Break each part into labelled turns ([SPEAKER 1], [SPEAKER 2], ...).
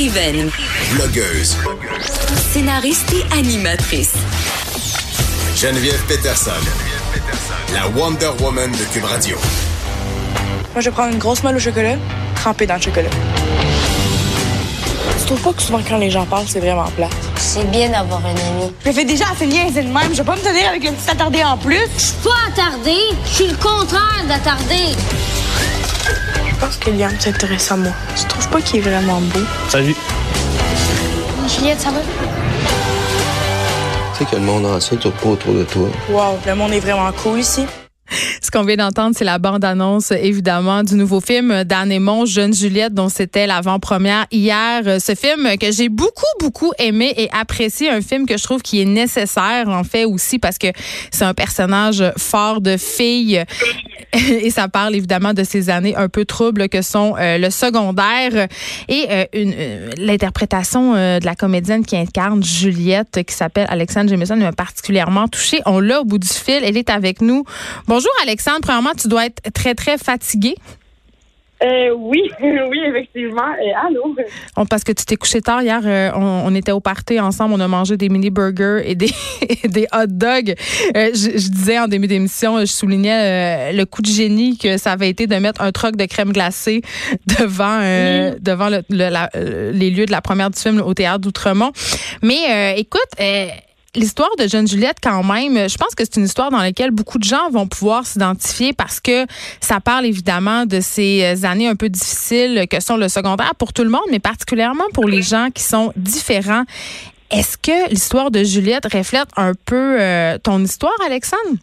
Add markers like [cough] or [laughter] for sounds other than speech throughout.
[SPEAKER 1] Écrivaine,
[SPEAKER 2] Blogueuse.
[SPEAKER 1] scénariste et animatrice.
[SPEAKER 2] Geneviève Peterson. La Wonder Woman de Cube Radio.
[SPEAKER 3] Moi, je prends une grosse molle au chocolat, trempée dans le chocolat. Tu trouves pas que souvent quand les gens parlent, c'est vraiment plat?
[SPEAKER 4] C'est bien d'avoir un ami.
[SPEAKER 3] Je fais déjà assez c'est le même. Je vais pas me tenir avec le petit attardé en plus.
[SPEAKER 4] Je suis pas attardé, je suis le contraire d'attardé.
[SPEAKER 3] Je pense que Liam s'intéresse à moi. Tu trouves pas qu'il est vraiment beau?
[SPEAKER 5] Salut.
[SPEAKER 4] Juliette, ça va?
[SPEAKER 6] Tu sais que le monde entier tourne pas autour de toi.
[SPEAKER 3] Wow, le monde est vraiment cool ici.
[SPEAKER 7] Ce qu'on vient d'entendre, c'est la bande-annonce, évidemment, du nouveau film d'Anne Aymon, Jeune Juliette, dont c'était l'avant-première hier. Ce film que j'ai beaucoup, beaucoup aimé et apprécié. Un film que je trouve qui est nécessaire, en fait, aussi, parce que c'est un personnage fort de fille. [laughs] Et ça parle évidemment de ces années un peu troubles que sont euh, le secondaire et euh, euh, l'interprétation de la comédienne qui incarne Juliette, qui s'appelle Alexandre Jameson, m'a particulièrement touchée. On l'a au bout du fil. Elle est avec nous. Bonjour Alexandre. Premièrement, tu dois être très, très fatiguée.
[SPEAKER 8] Euh, oui, [laughs] oui, effectivement. Euh, allô?
[SPEAKER 7] Parce que tu t'es couché tard hier, euh, on, on était au party ensemble, on a mangé des mini burgers et des, [laughs] et des hot dogs. Euh, je, je disais en début d'émission, je soulignais le coup de génie que ça avait été de mettre un troc de crème glacée [laughs] devant devant le- le- la- les lieux de la première du film au théâtre d'Outremont. Mais écoute. L'histoire de Jeune Juliette, quand même, je pense que c'est une histoire dans laquelle beaucoup de gens vont pouvoir s'identifier parce que ça parle évidemment de ces euh, années un peu difficiles que sont le secondaire pour tout le monde, mais particulièrement pour les gens qui sont différents. Est-ce que l'histoire de Juliette reflète un peu euh, ton histoire, Alexandre?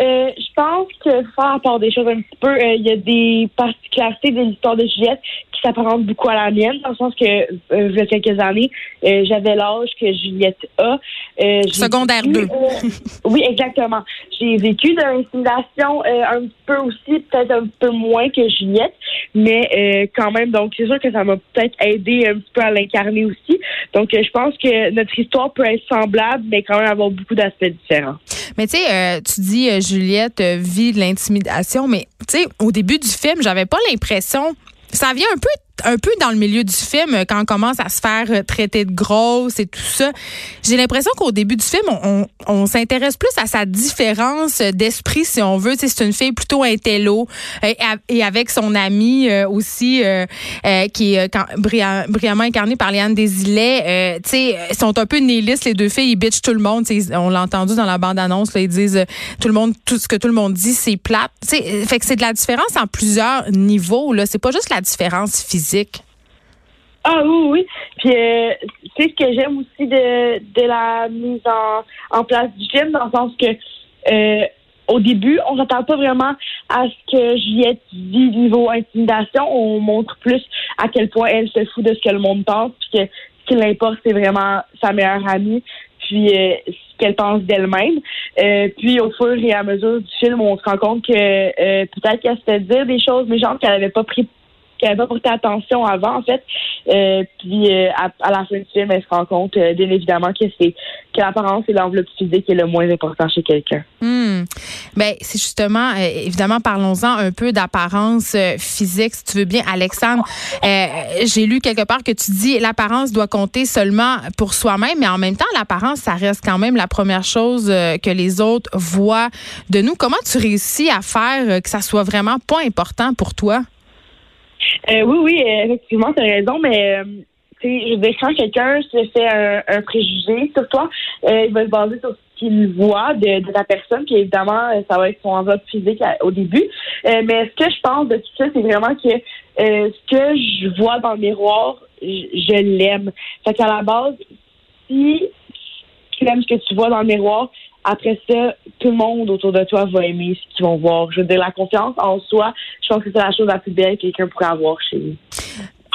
[SPEAKER 8] Euh, je pense que faire part des choses un petit peu, euh, il y a des particularités de l'histoire de Juliette qui s'apparentent beaucoup à la mienne, dans le sens que, euh, il y a quelques années, euh, j'avais l'âge que Juliette a. Euh,
[SPEAKER 7] Secondaire
[SPEAKER 8] vécu,
[SPEAKER 7] 2.
[SPEAKER 8] oui, exactement. J'ai vécu de l'intimidation euh, un petit peu aussi, peut-être un peu moins que Juliette, mais euh, quand même, donc c'est sûr que ça m'a peut-être aidé un petit peu à l'incarner aussi. Donc, euh, je pense que notre histoire peut être semblable, mais quand même avoir beaucoup d'aspects différents.
[SPEAKER 7] Mais tu sais, euh, tu dis euh, Juliette euh, vit de l'intimidation, mais tu sais, au début du film, j'avais pas l'impression. Ça vient un peu un peu dans le milieu du film euh, quand on commence à se faire euh, traiter de grosse et tout ça. J'ai l'impression qu'au début du film, on, s'intéresse plus à sa différence d'esprit, si on veut. C'est une fille plutôt intello euh, et avec son amie aussi, qui est brillamment incarnée par Léane Desilets. Euh, tu sont un peu nihilistes, les deux filles. Ils bitchent tout le monde. On l'a entendu dans la bande-annonce. Ils disent tout le monde, tout ce que tout le monde dit, c'est plate. Tu sais, euh, fait que c'est de la différence en plusieurs niveaux. Là, c'est pas juste la différence physique.
[SPEAKER 8] Ah oui, oui. Puis, euh, c'est ce que j'aime aussi de, de la mise en, en place du film, dans le sens que euh, au début, on s'attend pas vraiment à ce que Juliette vit niveau intimidation. On montre plus à quel point elle se fout de ce que le monde pense, puis que ce qui l'importe, c'est vraiment sa meilleure amie, puis euh, ce qu'elle pense d'elle-même. Euh, puis au fur et à mesure du film, on se rend compte que peut-être qu'elle se fait dire des choses méchantes qu'elle avait pas pris qu'elle n'avait pas porté attention avant, en fait. Euh, puis euh, à, la fin du film, elle se rend compte, euh, bien évidemment, que c'est que l'apparence et l'enveloppe physique est le moins important chez quelqu'un.
[SPEAKER 7] Hmm. Ben, c'est justement, évidemment, parlons-en un peu d'apparence physique, si tu veux bien, Alexandre. J'ai lu quelque part que tu dis l'apparence doit compter seulement pour soi-même, mais en même temps, l'apparence, ça reste quand même la première chose que les autres voient de nous. Comment tu réussis à faire que ça soit vraiment pas important pour toi?
[SPEAKER 8] Euh, oui, oui, effectivement, tu as raison, mais euh, je veux quand quelqu'un se fait un, un préjugé sur toi, euh, il va se baser sur ce qu'il voit de, ta personne, puis évidemment, ça va être son enveloppe physique au début. Mais ce que je pense de tout ça, c'est vraiment que ce que je vois dans le miroir, je, je l'aime. Fait qu'à la base, si tu aimes ce que tu vois dans le miroir, après ça, tout le monde autour de toi va aimer ce qu'ils vont voir. Je veux dire, la confiance en soi, je pense que c'est la chose la plus belle que quelqu'un pourrait avoir chez lui.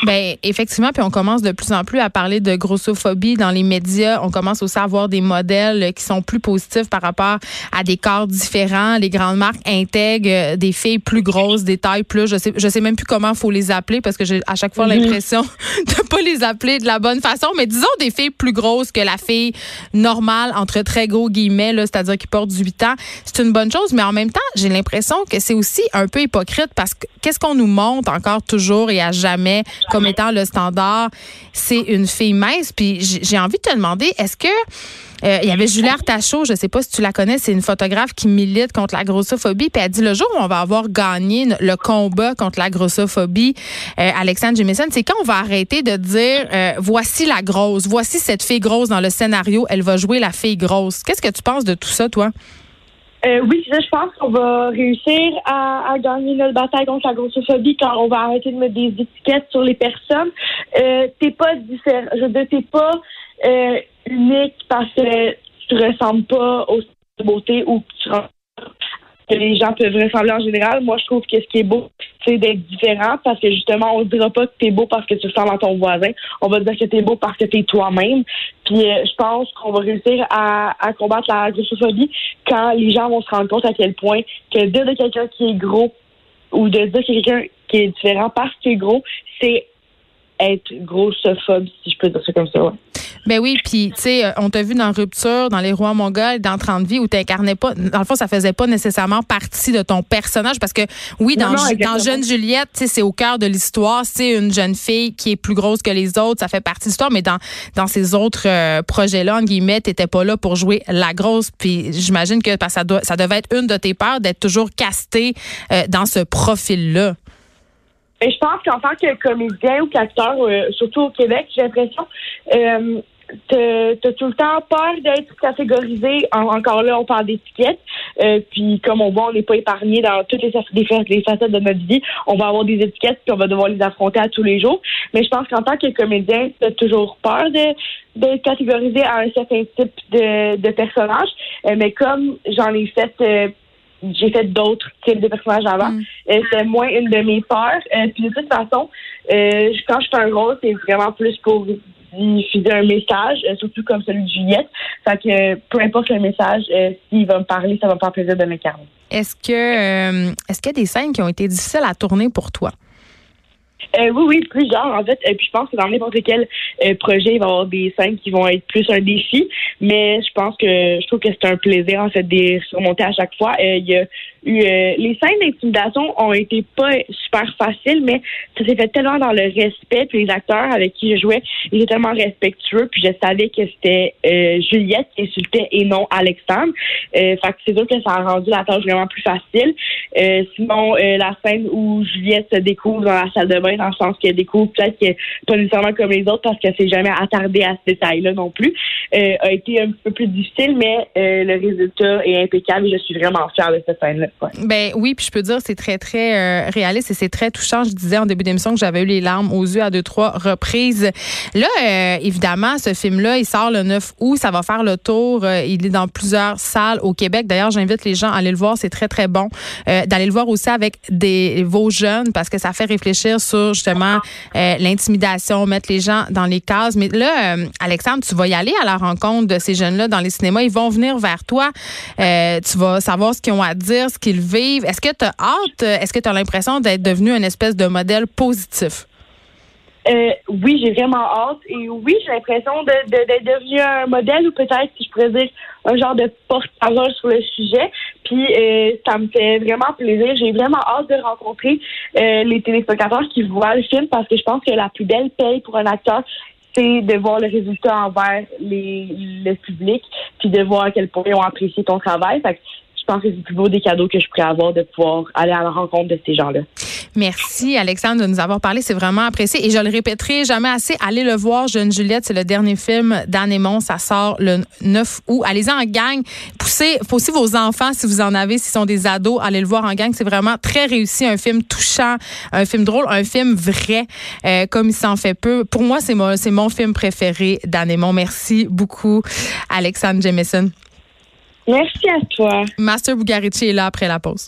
[SPEAKER 7] Ben effectivement, puis on commence de plus en plus à parler de grossophobie dans les médias. On commence aussi à avoir des modèles qui sont plus positifs par rapport à des corps différents. Les grandes marques intègrent euh, des filles plus grosses, des tailles plus. Je sais, je sais même plus comment faut les appeler parce que j'ai à chaque fois
[SPEAKER 8] Mhm.
[SPEAKER 7] l'impression [laughs] de pas les appeler de la bonne façon. Mais disons des filles plus grosses que la fille normale entre très gros guillemets, là, c'est-à-dire qui porte 18 ans. C'est une bonne chose, mais en même temps, j'ai l'impression que c'est aussi un peu hypocrite parce que qu'est-ce qu'on nous montre encore toujours et à jamais comme étant le standard, c'est une fille mince. Puis j'ai envie de te demander, est-ce que euh, il y avait Julie Artachot, je sais pas si tu la connais, c'est une photographe qui milite contre la grossophobie. Puis elle dit le jour où on va avoir gagné le combat contre la grossophobie, euh, Alexandre Jamison, c'est quand on va arrêter de dire euh, voici la grosse, voici cette fille grosse dans le scénario, elle va jouer la fille grosse. Qu'est-ce que tu penses de tout ça, toi?
[SPEAKER 8] Euh, oui, je pense qu'on va réussir à, à gagner notre bataille contre la grossophobie quand on va arrêter de mettre des étiquettes sur les personnes. Euh, t'es pas différent. Je veux dire, t'es pas euh, unique parce que tu ressembles pas au de beauté ou que tu que les gens peuvent ressembler en général. Moi, je trouve que ce qui est beau, c'est d'être différent parce que justement, on ne dira pas que t'es beau parce que tu ressembles à ton voisin. On va dire que t'es beau parce que t'es toi-même. Puis euh, je pense qu'on va réussir à, à combattre la grossophobie quand les gens vont se rendre compte à quel point que dire de quelqu'un qui est gros ou de dire que quelqu'un qui est différent parce qu'il est gros, c'est être grossophobe, si je peux dire ça comme ça. Ouais.
[SPEAKER 7] Ben oui, puis tu sais, euh, on t'a vu dans Rupture, dans Les Rois Mongols, dans 30 vies, où tu incarnais pas, dans le fond, ça faisait pas nécessairement partie de ton personnage, parce que oui, dans,
[SPEAKER 8] non,
[SPEAKER 7] Jeune Juliette, tu sais, c'est au cœur de l'histoire, c'est une jeune fille qui est plus grosse que les autres, ça fait partie de l'histoire, mais dans, dans ces autres euh, projets-là, en guillemets, t'étais pas là pour jouer la grosse, puis j'imagine que parce que ça, doit, ça devait être une de tes peurs d'être toujours castée euh, dans ce profil-là.
[SPEAKER 8] Mais je pense qu'en tant que comédien ou qu'acteur, euh, surtout au Québec, j'ai l'impression euh, t'as tout le temps peur d'être catégorisé. En- encore là, on parle d'étiquettes. Euh, puis comme on voit, on n'est pas épargné dans toutes les, les fa- les facettes de notre vie. On va avoir des étiquettes puis on va devoir les affronter à tous les jours. Mais je pense qu'en tant que comédien, t'as toujours peur de d'être catégorisé à un certain type de, de personnage. Euh, mais comme j'en ai fait euh, j'ai fait d'autres types de personnages avant. Euh, C'était moins une de mes peurs. Euh, puis de toute façon, euh, quand je fais un rôle, c'est vraiment plus pour diffuser un message, euh, surtout comme celui de Juliette. Fait que peu importe le message, euh, s'il va me parler, ça va me faire plaisir de l'incarner.
[SPEAKER 7] Est-ce que euh, est-ce qu'il y a des scènes qui ont été difficiles à tourner pour toi?
[SPEAKER 8] Euh, oui, oui, plusieurs, en fait. Et puis je pense que dans n'importe quel euh, projet, il va y avoir des scènes qui vont être plus un défi. Mais je pense que je trouve que c'est un plaisir, en fait, de surmonter à chaque fois. Euh, il y a eu euh, les scènes d'intimidation ont été pas super faciles, mais ça s'est fait tellement dans le respect. Puis les acteurs avec qui je jouais, ils étaient tellement respectueux. Puis je savais que c'était euh, Juliette qui insultait et non Alexandre. Euh, fait que c'est sûr que ça a rendu la tâche vraiment plus facile. Euh, sinon, euh, la scène où Juliette se découvre dans la salle de bain, dans le sens qu'elle découvre peut-être que pas nécessairement comme les autres parce qu'elle s'est jamais attardée à ce détail-là non plus, euh, a été un peu plus difficile, mais euh, le résultat est impeccable et je suis vraiment fière de cette scène-là. Ouais.
[SPEAKER 7] Ben oui, puis je peux dire c'est très très euh, réaliste et c'est très touchant. Je disais en début d'émission que j'avais eu les larmes aux yeux à deux trois reprises. Là, évidemment, ce film-là, il sort le 9 août, ça va faire le tour. Il est dans plusieurs salles au Québec. D'ailleurs, j'invite les gens à aller le voir, c'est très très bon. D'aller le voir aussi avec des vos jeunes parce que ça fait réfléchir sur justement euh, l'intimidation, mettre les gens dans les cases. Mais là, euh, Alexandre, tu vas y aller à la rencontre de ces jeunes-là dans les cinémas. Ils vont venir vers toi. Euh, tu vas savoir ce qu'ils ont à dire, ce qu'ils vivent. Est-ce que tu as hâte? Est-ce que tu as l'impression d'être devenu une espèce de modèle positif?
[SPEAKER 8] Euh, oui, j'ai vraiment hâte. Et oui, j'ai l'impression de- de- d'être devenu un modèle ou peut-être, si je pourrais dire, un genre de porte-parole sur le sujet. Puis euh, ça me fait vraiment plaisir. J'ai vraiment hâte de rencontrer euh, les téléspectateurs qui voient le film parce que je pense que la plus belle paye pour un acteur, c'est de voir le résultat envers les, le public, puis de voir à quel point ils ont apprécié ton travail. Fait que je pense que c'est le plus beau des cadeaux que je pourrais avoir de pouvoir aller à la rencontre de ces gens-là.
[SPEAKER 7] Merci, Alexandre, de nous avoir parlé. C'est vraiment apprécié. Et je le répéterai jamais assez. Allez le voir, Jeune Juliette. C'est le dernier film d'Anne. Ça sort le 9 août. Allez-y en gang. Poussez, poussez vos enfants si vous en avez, s'ils sont des ados. Allez le voir en gang. C'est vraiment très réussi. Un film touchant, un film drôle, un film vrai, euh, comme il s'en fait peu. Pour moi, c'est mon, c'est mon film préféré d'Anne Aymon. Merci beaucoup, Alexandre Jamison.
[SPEAKER 8] Merci à toi.
[SPEAKER 7] Master Bugarici est là après la pause.